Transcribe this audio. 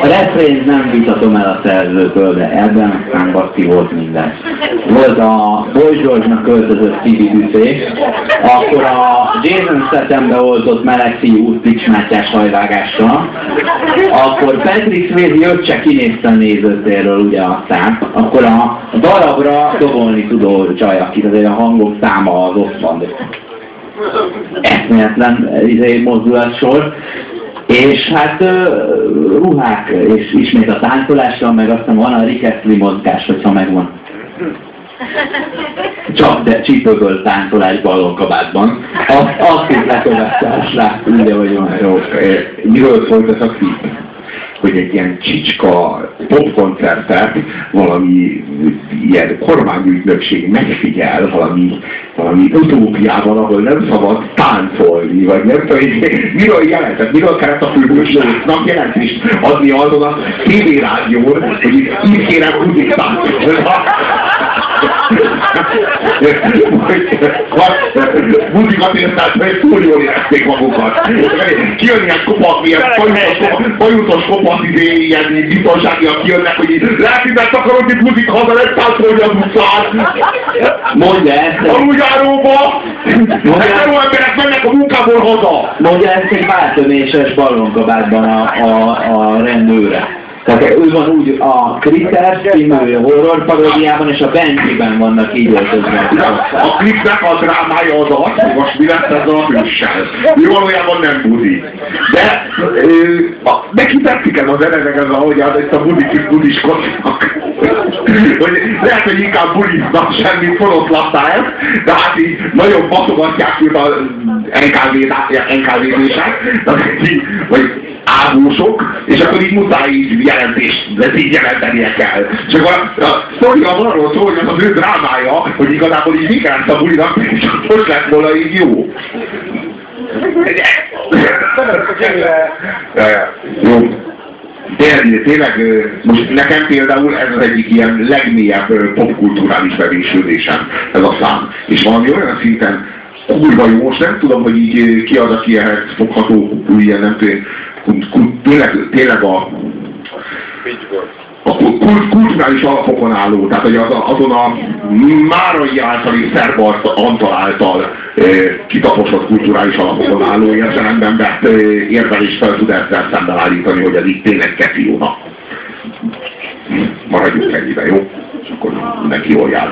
A refrént nem vitatom el a szerzőtől, de ebben aztán baszki volt minden. Volt a Boy George-nak költözött Tibi Büfé, akkor a Jason Stathambe oltott meleg fiú Pics Mátyás hajvágással, akkor Patrick Swayze Jöccse kinézte a nézőtérről ugye aztán, akkor a darabra dobolni tudó csaj, akit azért a hangok száma az ott van. Eszméletlen izé, mozdulatsor. És hát ruhák, és ismét a táncolással, meg aztán van a Rikeszli mozgás, hogyha megvan. Csak de csípőből táncolás ballonkabátban. Azt, azt is lekövetás rá, ugye, hogy jó. Miről szólt ez a klip? Hogy egy ilyen csicska popkoncertet valami ilyen kormányügynökség megfigyel valami, valami utópiában, ahol nem szabad táncolni, vagy nem tudom, miről jelentett, miről kellett a főhősnek jelentést adni azon a tévérádión, hogy itt kérem úgy táncolni. Buzikat értett, mert túl jól érezték magukat. Kijönni ilyen kopak, ilyen bajutos kopak, izé, ilyen biztonságiak kijönnek, hogy lehet, hogy akarod itt buzik haza, nem táncolni az utcán. Mondja ezt. Aluljáróba. Ezeró emberek mennek a munkából haza. Mondja ezt egy váltöméses ballonkabátban a, a, a rendőre. Tehát ő van úgy a Critter című horror paródiában, és a Benjiben vannak így öltözve. A klipnek a drámája az az, hogy most mi lesz ezzel a hőssel. Ő valójában nem buzi. De neki tetszik ez az eredeg, ez ahogy az ezt a budik budiskodnak. hogy lehet, hogy inkább buliznak semmi forrott lattál, de hát így nagyon baszogatják őt a NKV-zések, vagy ágósok, és akkor így muszáj így jelentést, de így jelentenie kell. Akkor a, a sztori az arról szól, hogy az az ő drámája, hogy igazából így mi kellett a bulinak, és most lett volna így jó. Jó. Tényleg, tényleg, most nekem például ez az egyik ilyen legmélyebb popkulturális bevésődésem, ez a szám. És valami olyan szinten kurva jó, most nem tudom, hogy így ki az, aki ehhez fogható, ilyen nem tudom, tényleg, tényleg a, a kulturális alapokon álló, tehát hogy az, azon a Márai általi szerb Antal által e, kitaposott kulturális alapokon álló értelemben vett e, érvelést fel tud ezzel szemben állítani, hogy ez itt tényleg keci Maradjunk ennyibe, jó? És akkor neki jól jár.